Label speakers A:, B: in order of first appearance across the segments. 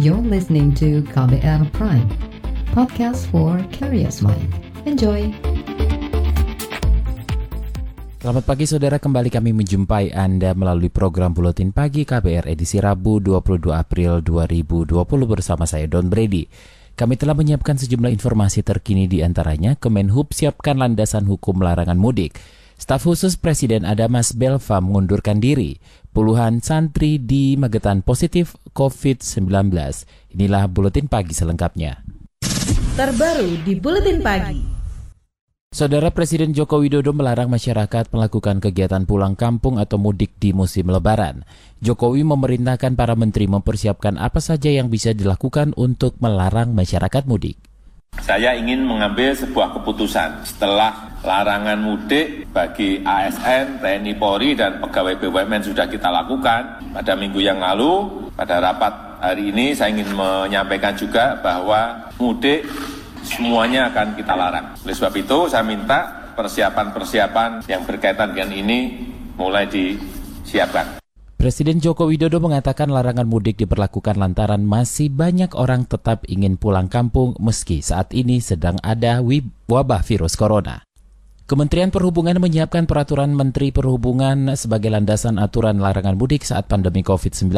A: You're listening to KBR Prime, podcast for curious mind. Enjoy!
B: Selamat pagi saudara, kembali kami menjumpai Anda melalui program Buletin Pagi KBR edisi Rabu 22 April 2020 bersama saya Don Brady. Kami telah menyiapkan sejumlah informasi terkini di antaranya Kemenhub siapkan landasan hukum larangan mudik. Staf khusus Presiden Adamas Belva mengundurkan diri. Puluhan santri di Magetan positif COVID-19. Inilah Buletin Pagi selengkapnya.
C: Terbaru di Buletin Pagi.
B: Saudara Presiden Joko Widodo melarang masyarakat melakukan kegiatan pulang kampung atau mudik di musim lebaran. Jokowi memerintahkan para menteri mempersiapkan apa saja yang bisa dilakukan untuk melarang masyarakat mudik.
D: Saya ingin mengambil sebuah keputusan setelah larangan mudik bagi ASN, TNI Polri, dan pegawai BUMN sudah kita lakukan pada minggu yang lalu. Pada rapat hari ini saya ingin menyampaikan juga bahwa mudik semuanya akan kita larang. Oleh sebab itu saya minta persiapan-persiapan yang berkaitan dengan ini mulai disiapkan.
B: Presiden Joko Widodo mengatakan larangan mudik diberlakukan lantaran masih banyak orang tetap ingin pulang kampung meski saat ini sedang ada wabah virus corona. Kementerian Perhubungan menyiapkan peraturan Menteri Perhubungan sebagai landasan aturan larangan mudik saat pandemi COVID-19.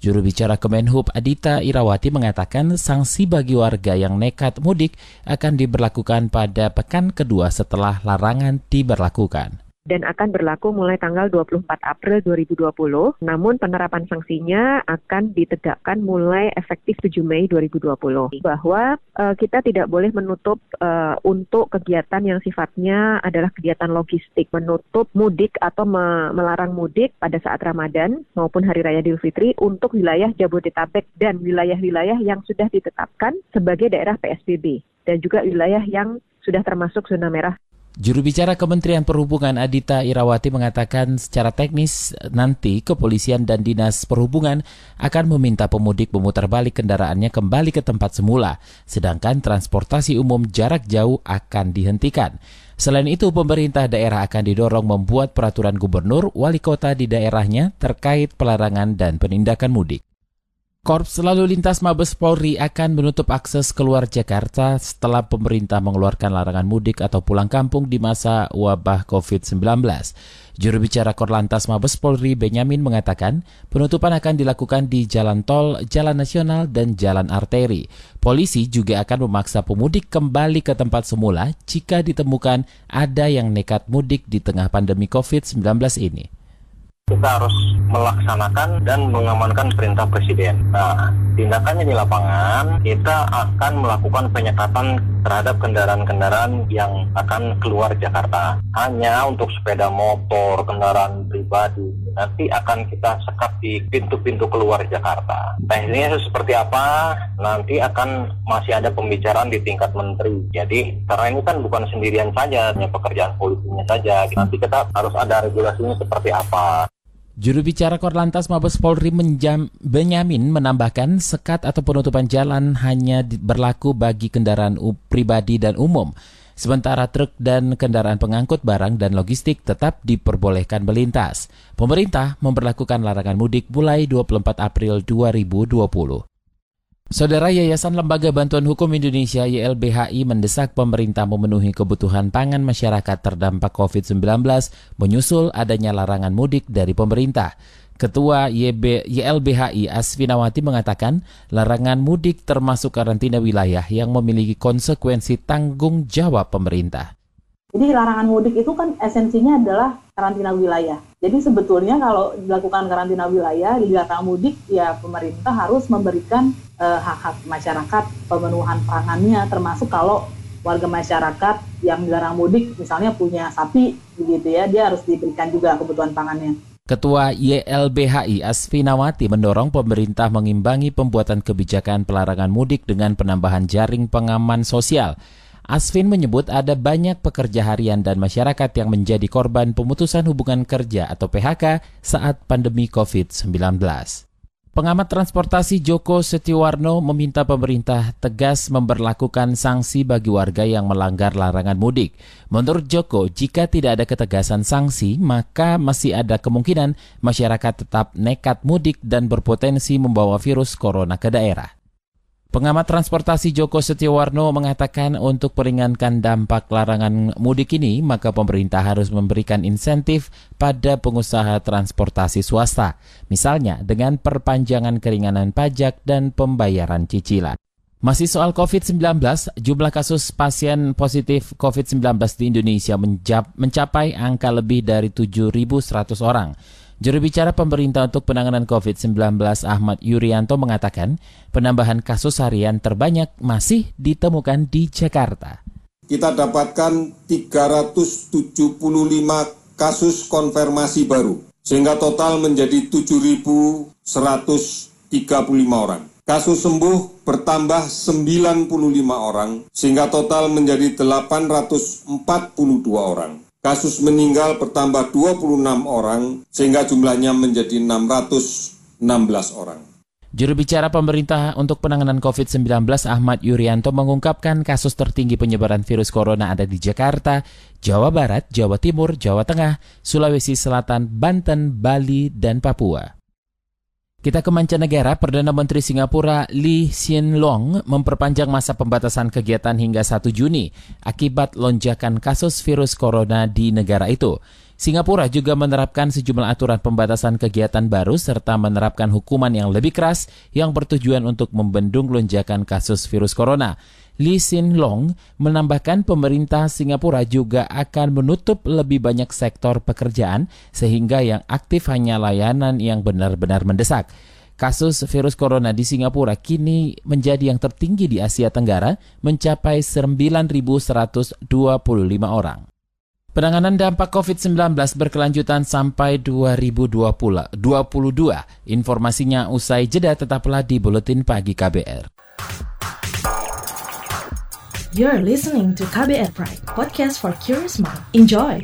B: Juru bicara Kemenhub Adita Irawati mengatakan sanksi bagi warga yang nekat mudik akan diberlakukan pada pekan kedua setelah larangan diberlakukan
E: dan akan berlaku mulai tanggal 24 April 2020. Namun penerapan sanksinya akan ditegakkan mulai efektif 7 Mei 2020. Bahwa uh, kita tidak boleh menutup uh, untuk kegiatan yang sifatnya adalah kegiatan logistik, menutup mudik atau me melarang mudik pada saat Ramadan maupun Hari Raya Idul Fitri untuk wilayah Jabodetabek dan wilayah-wilayah yang sudah ditetapkan sebagai daerah PSBB dan juga wilayah yang sudah termasuk zona merah
B: Juru bicara Kementerian Perhubungan Adita Irawati mengatakan secara teknis nanti kepolisian dan dinas perhubungan akan meminta pemudik memutar balik kendaraannya kembali ke tempat semula, sedangkan transportasi umum jarak jauh akan dihentikan. Selain itu, pemerintah daerah akan didorong membuat peraturan gubernur wali kota di daerahnya terkait pelarangan dan penindakan mudik. Korps Lalu Lintas Mabes Polri akan menutup akses keluar Jakarta setelah pemerintah mengeluarkan larangan mudik atau pulang kampung di masa wabah COVID-19. Juru bicara Korlantas Mabes Polri Benyamin mengatakan penutupan akan dilakukan di jalan tol, jalan nasional, dan jalan arteri. Polisi juga akan memaksa pemudik kembali ke tempat semula jika ditemukan ada yang nekat mudik di tengah pandemi COVID-19 ini
F: kita harus melaksanakan dan mengamankan perintah presiden. Nah, tindakannya di lapangan, kita akan melakukan penyekatan terhadap kendaraan-kendaraan yang akan keluar Jakarta. Hanya untuk sepeda motor, kendaraan pribadi, nanti akan kita sekat di pintu-pintu keluar Jakarta. Teknisnya seperti apa? Nanti akan masih ada pembicaraan di tingkat menteri. Jadi, karena ini kan bukan sendirian saja, hanya pekerjaan politiknya saja. Nanti kita harus ada regulasinya seperti apa.
B: Juru bicara Korlantas Mabes Polri menjam, Benyamin menambahkan sekat atau penutupan jalan hanya berlaku bagi kendaraan pribadi dan umum. Sementara truk dan kendaraan pengangkut barang dan logistik tetap diperbolehkan melintas. Pemerintah memperlakukan larangan mudik mulai 24 April 2020. Saudara Yayasan Lembaga Bantuan Hukum Indonesia YLBHI mendesak pemerintah memenuhi kebutuhan pangan masyarakat terdampak COVID-19 menyusul adanya larangan mudik dari pemerintah. Ketua YB, YLBHI Asfinawati mengatakan larangan mudik termasuk karantina wilayah yang memiliki konsekuensi tanggung jawab pemerintah.
G: Jadi larangan mudik itu kan esensinya adalah karantina wilayah. Jadi sebetulnya kalau dilakukan karantina wilayah, dilarang mudik, ya pemerintah harus memberikan eh, hak-hak uh, masyarakat, pemenuhan pangannya, termasuk kalau warga masyarakat yang dilarang mudik, misalnya punya sapi, begitu ya, dia harus diberikan juga kebutuhan pangannya.
B: Ketua YLBHI Asfinawati mendorong pemerintah mengimbangi pembuatan kebijakan pelarangan mudik dengan penambahan jaring pengaman sosial Asvin menyebut ada banyak pekerja harian dan masyarakat yang menjadi korban pemutusan hubungan kerja atau PHK saat pandemi COVID-19. Pengamat transportasi Joko Setiwarno meminta pemerintah tegas memperlakukan sanksi bagi warga yang melanggar larangan mudik. Menurut Joko, jika tidak ada ketegasan sanksi, maka masih ada kemungkinan masyarakat tetap nekat mudik dan berpotensi membawa virus corona ke daerah. Pengamat transportasi Joko Setiawarno mengatakan untuk peringankan dampak larangan mudik ini, maka pemerintah harus memberikan insentif pada pengusaha transportasi swasta, misalnya dengan perpanjangan keringanan pajak dan pembayaran cicilan. Masih soal COVID-19, jumlah kasus pasien positif COVID-19 di Indonesia mencapai angka lebih dari 7.100 orang. Juru bicara pemerintah untuk penanganan COVID-19 Ahmad Yuryanto mengatakan penambahan kasus harian terbanyak masih ditemukan di Jakarta.
H: Kita dapatkan 375 kasus konfirmasi baru, sehingga total menjadi 7.135 orang. Kasus sembuh bertambah 95 orang, sehingga total menjadi 842 orang. Kasus meninggal bertambah 26 orang sehingga jumlahnya menjadi 616 orang.
B: Juru bicara pemerintah untuk penanganan COVID-19 Ahmad Yuryanto mengungkapkan kasus tertinggi penyebaran virus corona ada di Jakarta, Jawa Barat, Jawa Timur, Jawa Tengah, Sulawesi Selatan, Banten, Bali, dan Papua. Kita ke mancanegara, Perdana Menteri Singapura Lee Hsien Loong memperpanjang masa pembatasan kegiatan hingga 1 Juni akibat lonjakan kasus virus corona di negara itu. Singapura juga menerapkan sejumlah aturan pembatasan kegiatan baru serta menerapkan hukuman yang lebih keras yang bertujuan untuk membendung lonjakan kasus virus corona. Lee Sin Long menambahkan pemerintah Singapura juga akan menutup lebih banyak sektor pekerjaan sehingga yang aktif hanya layanan yang benar-benar mendesak. Kasus virus corona di Singapura kini menjadi yang tertinggi di Asia Tenggara mencapai 9.125 orang. Penanganan dampak COVID-19 berkelanjutan sampai 2020, 22. Informasinya usai jeda tetaplah di Buletin Pagi KBR.
C: You're listening to KBR Pride, podcast for curious mind. Enjoy!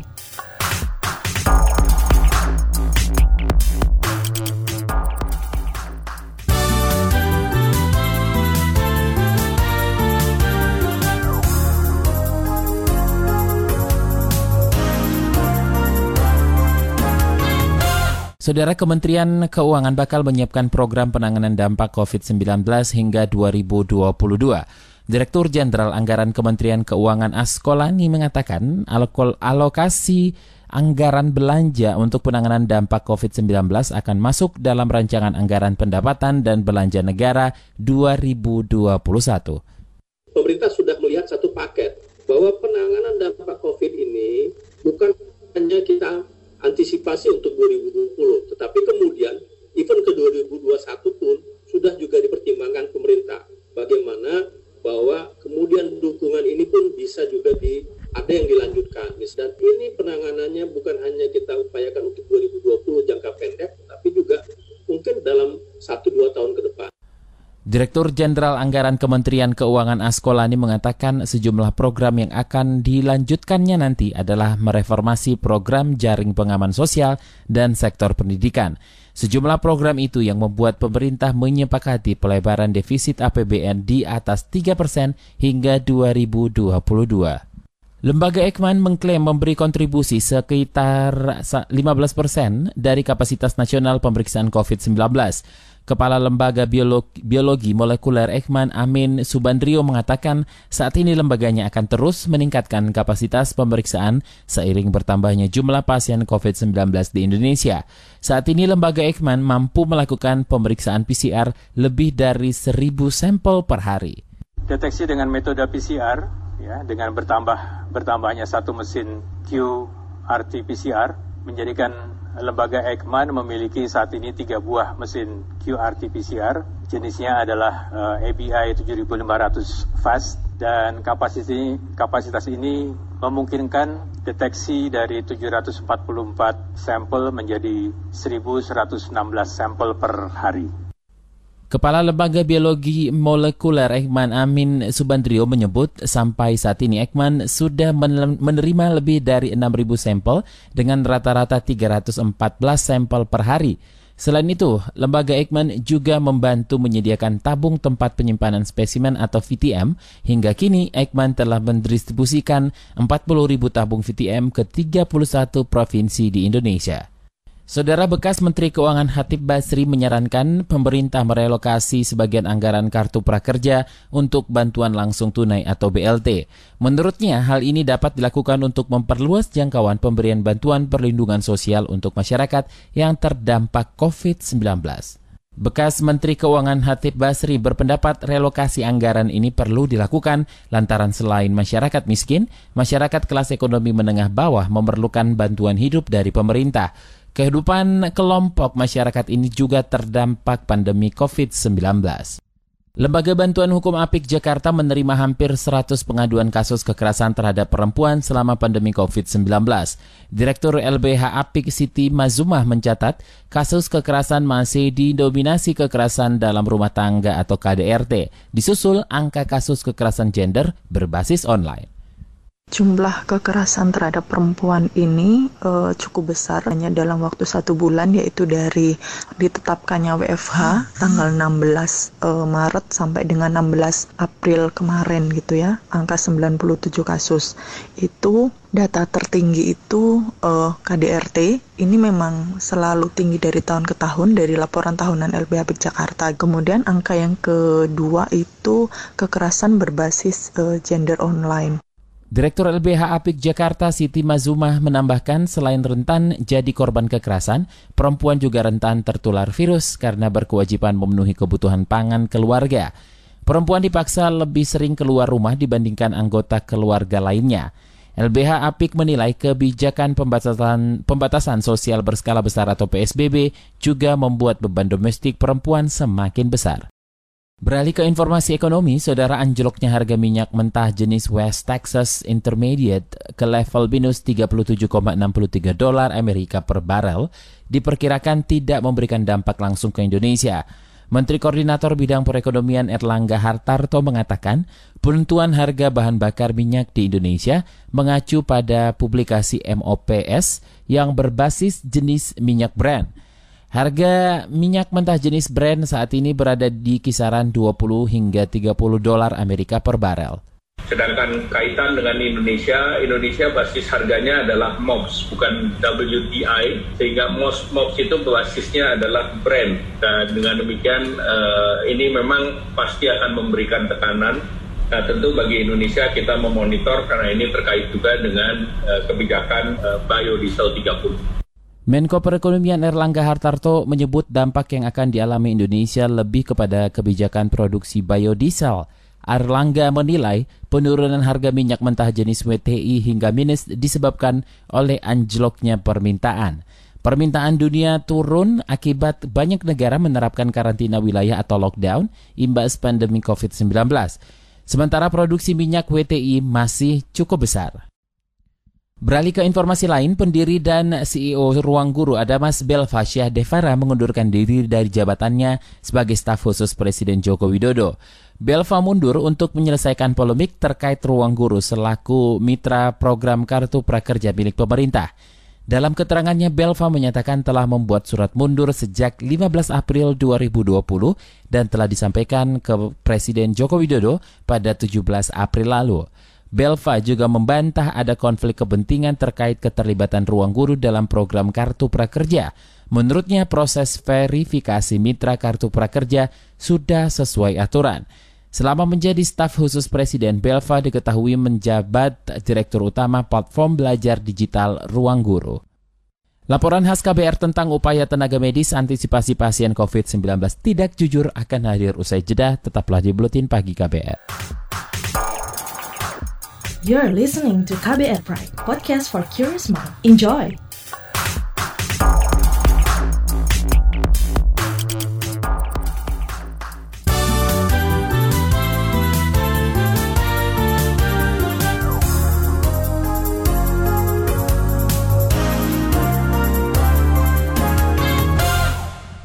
B: Saudara Kementerian Keuangan bakal menyiapkan program penanganan dampak COVID-19 hingga 2022. Direktur Jenderal Anggaran Kementerian Keuangan Askolani mengatakan alokasi anggaran belanja untuk penanganan dampak COVID-19 akan masuk dalam rancangan anggaran pendapatan dan belanja negara 2021.
I: Pemerintah sudah melihat satu paket bahwa penanganan dampak COVID ini bukan hanya kita antisipasi untuk 2020, tetapi kemudian event ke 2021 pun sudah juga dipertimbangkan pemerintah. Bagaimana bahwa kemudian dukungan ini pun bisa juga di ada yang dilanjutkan. Dan ini penanganannya bukan hanya kita upayakan untuk 2020 jangka pendek, tapi juga mungkin dalam 1-2 tahun ke depan.
B: Direktur Jenderal Anggaran Kementerian Keuangan Askolani mengatakan sejumlah program yang akan dilanjutkannya nanti adalah mereformasi program jaring pengaman sosial dan sektor pendidikan. Sejumlah program itu yang membuat pemerintah menyepakati pelebaran defisit APBN di atas 3 persen hingga 2022. Lembaga Ekman mengklaim memberi kontribusi sekitar 15 persen dari kapasitas nasional pemeriksaan COVID-19. Kepala Lembaga Biologi, Biologi Molekuler Ekman Amin Subandrio mengatakan saat ini lembaganya akan terus meningkatkan kapasitas pemeriksaan seiring bertambahnya jumlah pasien COVID-19 di Indonesia. Saat ini lembaga Ekman mampu melakukan pemeriksaan PCR lebih dari 1000 sampel per hari.
J: Deteksi dengan metode PCR ya dengan bertambah bertambahnya satu mesin QRT-PCR menjadikan lembaga Ekman memiliki saat ini tiga buah mesin QRT-PCR. Jenisnya adalah uh, ABI 7500 fast dan kapasitas ini, kapasitas ini memungkinkan deteksi dari 744 sampel menjadi 1116 sampel per hari.
B: Kepala Lembaga Biologi Molekuler Ekman Amin Subandrio menyebut sampai saat ini Ekman sudah menerima lebih dari 6.000 sampel dengan rata-rata 314 sampel per hari. Selain itu, lembaga Eijkman juga membantu menyediakan tabung tempat penyimpanan spesimen atau VTM. Hingga kini, Eijkman telah mendistribusikan 40.000 tabung VTM ke 31 provinsi di Indonesia. Saudara bekas Menteri Keuangan Hatip Basri menyarankan pemerintah merelokasi sebagian anggaran kartu prakerja untuk bantuan langsung tunai atau BLT. Menurutnya, hal ini dapat dilakukan untuk memperluas jangkauan pemberian bantuan perlindungan sosial untuk masyarakat yang terdampak COVID-19. Bekas Menteri Keuangan Hatip Basri berpendapat relokasi anggaran ini perlu dilakukan lantaran selain masyarakat miskin, masyarakat kelas ekonomi menengah bawah memerlukan bantuan hidup dari pemerintah. Kehidupan kelompok masyarakat ini juga terdampak pandemi COVID-19. Lembaga Bantuan Hukum Apik Jakarta menerima hampir 100 pengaduan kasus kekerasan terhadap perempuan selama pandemi COVID-19. Direktur LBH Apik Siti Mazumah mencatat, kasus kekerasan masih didominasi kekerasan dalam rumah tangga atau KDRT, disusul angka kasus kekerasan gender berbasis online.
K: Jumlah kekerasan terhadap perempuan ini uh, cukup besar. Hanya dalam waktu satu bulan yaitu dari ditetapkannya WFH tanggal 16 uh, eh, Maret sampai dengan 16 April kemarin gitu ya angka 97 kasus. Itu data tertinggi itu uh, KDRT ini memang selalu tinggi dari tahun ke tahun dari laporan tahunan LBH Jakarta. Kemudian angka yang kedua itu kekerasan berbasis uh, gender online
B: Direktur LBH Apik Jakarta Siti Mazumah menambahkan selain rentan jadi korban kekerasan, perempuan juga rentan tertular virus karena berkewajiban memenuhi kebutuhan pangan keluarga. Perempuan dipaksa lebih sering keluar rumah dibandingkan anggota keluarga lainnya. LBH Apik menilai kebijakan pembatasan, pembatasan sosial berskala besar atau PSBB juga membuat beban domestik perempuan semakin besar. Beralih ke informasi ekonomi, saudara anjloknya harga minyak mentah jenis West Texas Intermediate ke level minus 37,63 dolar Amerika per barel diperkirakan tidak memberikan dampak langsung ke Indonesia. Menteri Koordinator Bidang Perekonomian Erlangga Hartarto mengatakan, penentuan harga bahan bakar minyak di Indonesia mengacu pada publikasi MOPS yang berbasis jenis minyak Brent. Harga minyak mentah jenis Brent saat ini berada di kisaran 20 hingga 30 dolar Amerika per barel.
I: Sedangkan kaitan dengan Indonesia, Indonesia basis harganya adalah MOPS, bukan WTI, sehingga MOPS, MOPS itu basisnya adalah Brent. Dan dengan demikian, uh, ini memang pasti akan memberikan tekanan. Nah, tentu bagi Indonesia kita memonitor karena ini terkait juga dengan uh, kebijakan uh, biodiesel 30.
B: Menko Perekonomian Erlangga Hartarto menyebut dampak yang akan dialami Indonesia lebih kepada kebijakan produksi biodiesel. Erlangga menilai penurunan harga minyak mentah jenis WTI hingga minus disebabkan oleh anjloknya permintaan. Permintaan dunia turun akibat banyak negara menerapkan karantina wilayah atau lockdown imbas pandemi COVID-19. Sementara produksi minyak WTI masih cukup besar. Beralih ke informasi lain, pendiri dan CEO Ruang Guru Adamas Belva Syah Devara mengundurkan diri dari jabatannya sebagai staf khusus Presiden Joko Widodo. Belva mundur untuk menyelesaikan polemik terkait Ruang Guru selaku mitra program Kartu Prakerja milik pemerintah. Dalam keterangannya, Belva menyatakan telah membuat surat mundur sejak 15 April 2020 dan telah disampaikan ke Presiden Joko Widodo pada 17 April lalu. Belva juga membantah ada konflik kepentingan terkait keterlibatan ruang guru dalam program Kartu Prakerja. Menurutnya proses verifikasi mitra Kartu Prakerja sudah sesuai aturan. Selama menjadi staf khusus Presiden, Belva diketahui menjabat Direktur Utama Platform Belajar Digital Ruang Guru. Laporan khas KBR tentang upaya tenaga medis antisipasi pasien COVID-19 tidak jujur akan hadir usai jeda, tetaplah di Buletin Pagi KBR.
C: You're listening to KBR Pride, podcast for curious mind. Enjoy!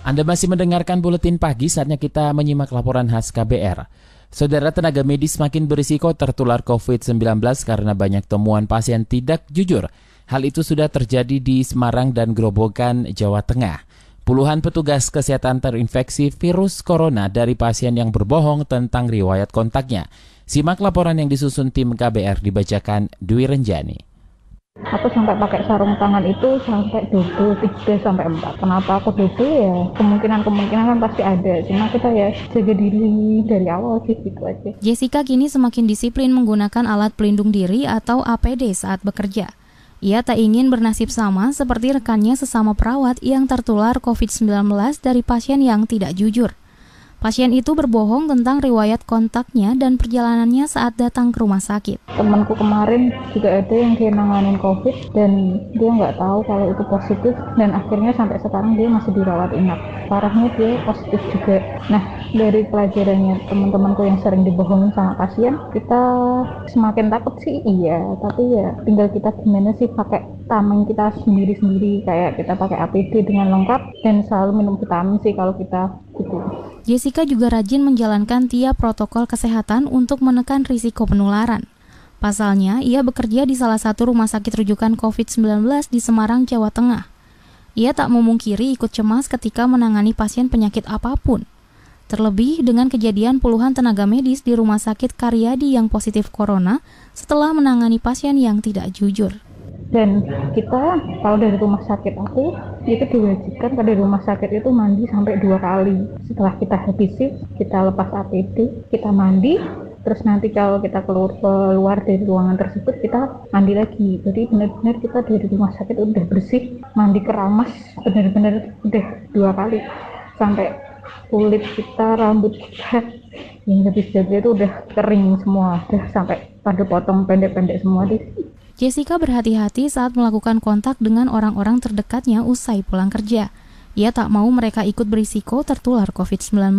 B: Anda masih mendengarkan buletin pagi saatnya kita menyimak laporan khas KBR. Saudara tenaga medis makin berisiko tertular COVID-19 karena banyak temuan pasien tidak jujur. Hal itu sudah terjadi di Semarang dan Grobogan, Jawa Tengah. Puluhan petugas kesehatan terinfeksi virus corona dari pasien yang berbohong tentang riwayat kontaknya. Simak laporan yang disusun tim KBR dibacakan Dwi Renjani.
L: Aku sampai pakai sarung tangan itu sampai double, 3 sampai 4. Kenapa aku double ya? Kemungkinan-kemungkinan kan pasti ada. Cuma kita ya jaga diri dari awal sih gitu aja.
M: Jessica kini semakin disiplin menggunakan alat pelindung diri atau APD saat bekerja. Ia tak ingin bernasib sama seperti rekannya sesama perawat yang tertular COVID-19 dari pasien yang tidak jujur. Pasien itu berbohong tentang riwayat kontaknya dan perjalanannya saat datang ke rumah sakit.
L: Temanku kemarin juga ada yang dia nanganin COVID dan dia nggak tahu kalau itu positif dan akhirnya sampai sekarang dia masih dirawat inap. Parahnya dia positif juga. Nah, dari pelajarannya teman-temanku yang sering dibohongin sama pasien, kita semakin takut sih iya, tapi ya tinggal kita gimana sih pakai tameng kita sendiri-sendiri kayak kita pakai APD dengan lengkap dan selalu minum vitamin sih kalau kita
M: Jessica juga rajin menjalankan tiap protokol kesehatan untuk menekan risiko penularan. Pasalnya, ia bekerja di salah satu rumah sakit rujukan COVID-19 di Semarang, Jawa Tengah. Ia tak memungkiri ikut cemas ketika menangani pasien penyakit apa pun. Terlebih dengan kejadian puluhan tenaga medis di rumah sakit Karyadi yang positif corona setelah menangani pasien yang tidak jujur
L: dan kita kalau dari rumah sakit aku itu diwajibkan pada rumah sakit itu mandi sampai dua kali. Setelah kita habis kita lepas APD kita mandi. Terus nanti kalau kita keluar keluar dari ruangan tersebut kita mandi lagi. Jadi benar-benar kita dari rumah sakit udah bersih mandi keramas benar-benar udah dua kali. Sampai kulit kita rambut kita yang habis jadi itu udah kering semua. Udah sampai pada potong pendek-pendek semua. deh
M: Jessica berhati-hati saat melakukan kontak dengan orang-orang terdekatnya usai pulang kerja. Ia tak mau mereka ikut berisiko tertular COVID-19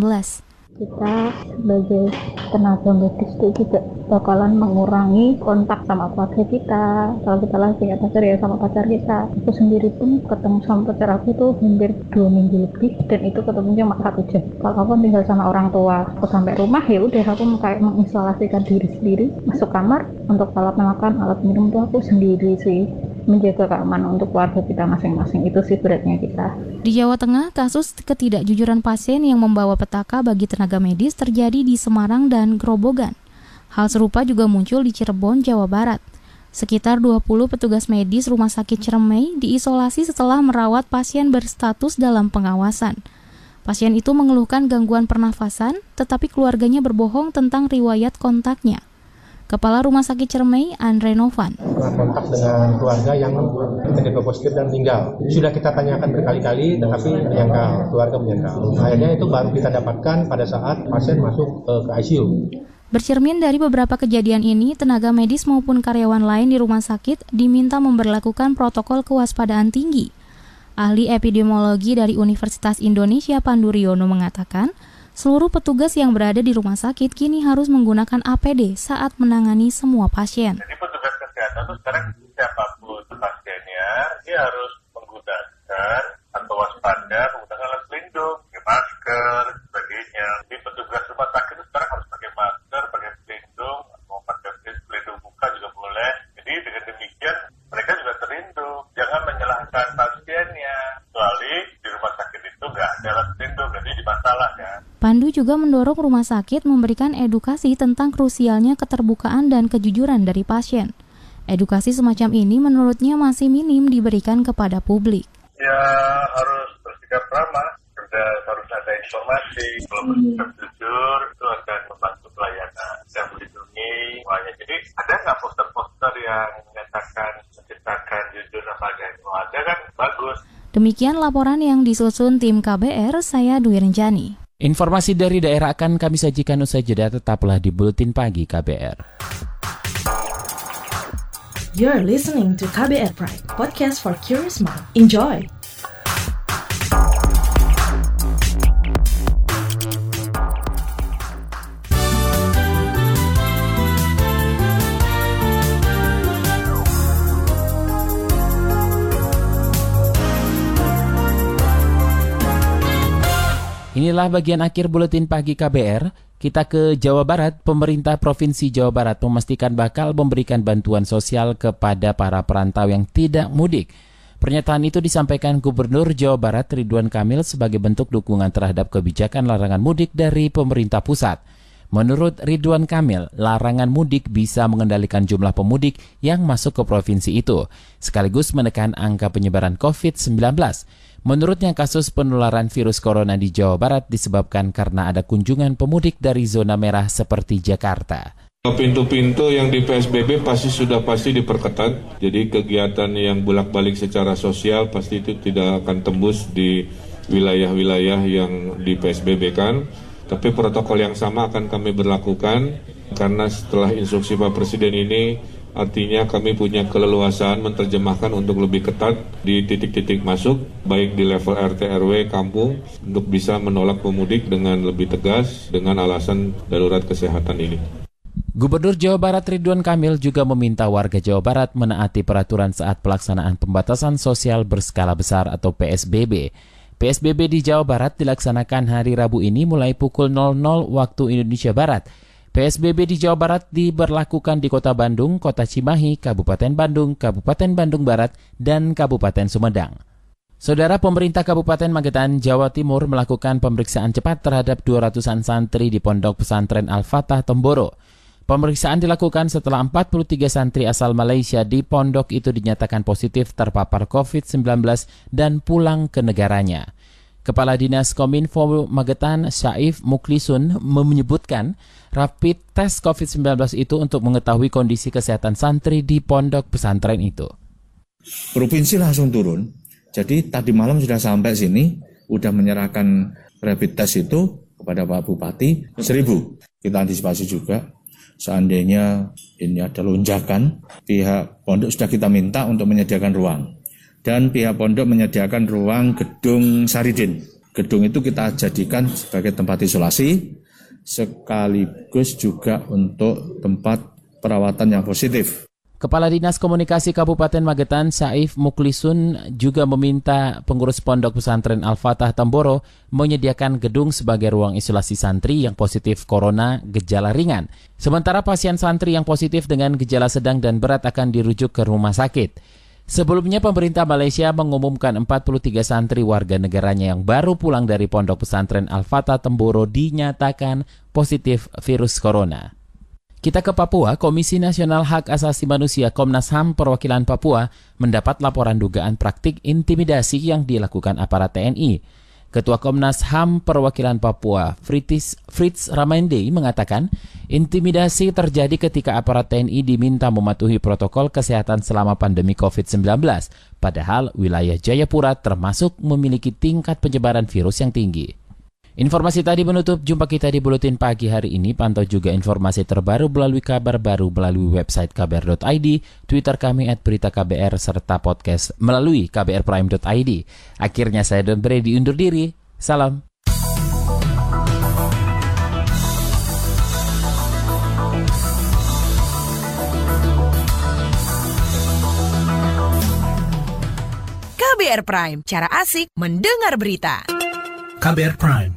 L: kita sebagai tenaga medis itu juga bakalan mengurangi kontak sama keluarga kita. Kalau kita lagi punya pacar ya sama pacar kita. Aku sendiri pun ketemu sama pacar aku tuh hampir dua minggu lebih dan itu ketemunya cuma satu jam. Kalau aku tinggal sama orang tua aku sampai rumah ya udah aku kayak mengisolasikan diri sendiri. Masuk kamar untuk alat makan alat minum tuh aku sendiri sih menjaga keamanan untuk keluarga kita masing-masing itu sih beratnya kita.
M: Di Jawa Tengah, kasus ketidakjujuran pasien yang membawa petaka bagi tenaga medis terjadi di Semarang dan Grobogan. Hal serupa juga muncul di Cirebon, Jawa Barat. Sekitar 20 petugas medis Rumah Sakit Ciremai diisolasi setelah merawat pasien berstatus dalam pengawasan. Pasien itu mengeluhkan gangguan pernafasan, tetapi keluarganya berbohong tentang riwayat kontaknya. Kepala Rumah Sakit Cermai, Andre Novan.
N: Kontak dengan keluarga yang terjadi positif dan meninggal. Sudah kita tanyakan berkali-kali, tetapi menyangkal, keluarga menyangkal. Akhirnya itu baru kita dapatkan pada saat pasien masuk ke ICU.
M: Bercermin dari beberapa kejadian ini, tenaga medis maupun karyawan lain di rumah sakit diminta memperlakukan protokol kewaspadaan tinggi. Ahli epidemiologi dari Universitas Indonesia Pandu Riono mengatakan, Seluruh petugas yang berada di rumah sakit kini harus menggunakan APD saat menangani semua pasien.
D: Jadi petugas kesehatan itu sekarang siapa pun pasiennya, dia harus menggunakan atau waspada menggunakan alat pelindung, masker, sebagainya. Jadi petugas rumah sakit itu sekarang harus pakai masker, pakai pelindung, mau pakai pelindung muka juga boleh. Jadi dengan demikian mereka juga terlindung. Jangan menyalahkan pasiennya, kecuali di rumah sakit itu nggak ada alat pelindung, jadi di masalah ya.
M: Pandu juga mendorong rumah sakit memberikan edukasi tentang krusialnya keterbukaan dan kejujuran dari pasien. Edukasi semacam ini menurutnya masih minim diberikan kepada publik.
D: Ya harus bersikap ramah, kerja harus ada informasi, kalau bersikap jujur itu akan membantu pelayanan dan melindungi semuanya. Jadi ada nggak poster-poster yang menyatakan menciptakan jujur apa adanya? Ada kan bagus.
M: Demikian laporan yang disusun tim KBR, saya Dwi Renjani.
B: Informasi dari daerah akan kami sajikan usai jeda tetaplah di Buletin Pagi KBR.
C: You're listening to KBR Pride, podcast for curious mind. Enjoy!
B: Inilah bagian akhir buletin pagi KBR. Kita ke Jawa Barat. Pemerintah Provinsi Jawa Barat memastikan bakal memberikan bantuan sosial kepada para perantau yang tidak mudik. Pernyataan itu disampaikan Gubernur Jawa Barat Ridwan Kamil sebagai bentuk dukungan terhadap kebijakan larangan mudik dari pemerintah pusat. Menurut Ridwan Kamil, larangan mudik bisa mengendalikan jumlah pemudik yang masuk ke provinsi itu, sekaligus menekan angka penyebaran COVID-19. Menurutnya kasus penularan virus corona di Jawa Barat disebabkan karena ada kunjungan pemudik dari zona merah seperti Jakarta.
O: Pintu-pintu yang di PSBB pasti sudah pasti diperketat, jadi kegiatan yang bolak-balik secara sosial pasti itu tidak akan tembus di wilayah-wilayah yang di PSBB kan. Tapi protokol yang sama akan kami berlakukan karena setelah instruksi Pak Presiden ini artinya kami punya keleluasaan menerjemahkan untuk lebih ketat di titik-titik masuk baik di level RT RW kampung untuk bisa menolak pemudik dengan lebih tegas dengan alasan darurat kesehatan ini.
B: Gubernur Jawa Barat Ridwan Kamil juga meminta warga Jawa Barat menaati peraturan saat pelaksanaan pembatasan sosial berskala besar atau PSBB. PSBB di Jawa Barat dilaksanakan hari Rabu ini mulai pukul 00 waktu Indonesia Barat. PSBB di Jawa Barat diberlakukan di Kota Bandung, Kota Cimahi, Kabupaten Bandung, Kabupaten Bandung Barat, dan Kabupaten Sumedang. Saudara pemerintah Kabupaten Magetan, Jawa Timur melakukan pemeriksaan cepat terhadap 200-an santri di Pondok Pesantren Al-Fatah Temboro. Pemeriksaan dilakukan setelah 43 santri asal Malaysia di pondok itu dinyatakan positif terpapar COVID-19 dan pulang ke negaranya. Kepala Dinas Kominfo Magetan, Syaif Muklisun, menyebutkan rapid test COVID-19 itu untuk mengetahui kondisi kesehatan santri di pondok pesantren itu.
P: Provinsi langsung turun, jadi tadi malam sudah sampai sini, sudah menyerahkan rapid test itu kepada Pak Bupati seribu. Kita antisipasi juga seandainya ini ada lonjakan, pihak pondok sudah kita minta untuk menyediakan ruang. Dan pihak pondok menyediakan ruang gedung Saridin. Gedung itu kita jadikan sebagai tempat isolasi, sekaligus juga untuk tempat perawatan yang positif.
B: Kepala Dinas Komunikasi Kabupaten Magetan, Saif Muklisun, juga meminta pengurus pondok pesantren Al-Fatah Tamboro menyediakan gedung sebagai ruang isolasi santri yang positif corona gejala ringan. Sementara pasien santri yang positif dengan gejala sedang dan berat akan dirujuk ke rumah sakit. Sebelumnya pemerintah Malaysia mengumumkan 43 santri warga negaranya yang baru pulang dari pondok pesantren Al-Fatah Temboro dinyatakan positif virus corona. Kita ke Papua, Komisi Nasional Hak Asasi Manusia Komnas HAM Perwakilan Papua mendapat laporan dugaan praktik intimidasi yang dilakukan aparat TNI. Ketua Komnas HAM Perwakilan Papua, Fritis, Fritz Ramende, mengatakan intimidasi terjadi ketika aparat TNI diminta mematuhi protokol kesehatan selama pandemi COVID-19. Padahal wilayah Jayapura termasuk memiliki tingkat penyebaran virus yang tinggi. Informasi tadi menutup jumpa kita di Buletin Pagi hari ini. Pantau juga informasi terbaru melalui kabar baru melalui website kbr.id, Twitter kami at berita KBR, serta podcast melalui kbrprime.id. Akhirnya saya Don Brady undur diri. Salam.
Q: KBR Prime, cara asik mendengar berita.
R: KBR Prime,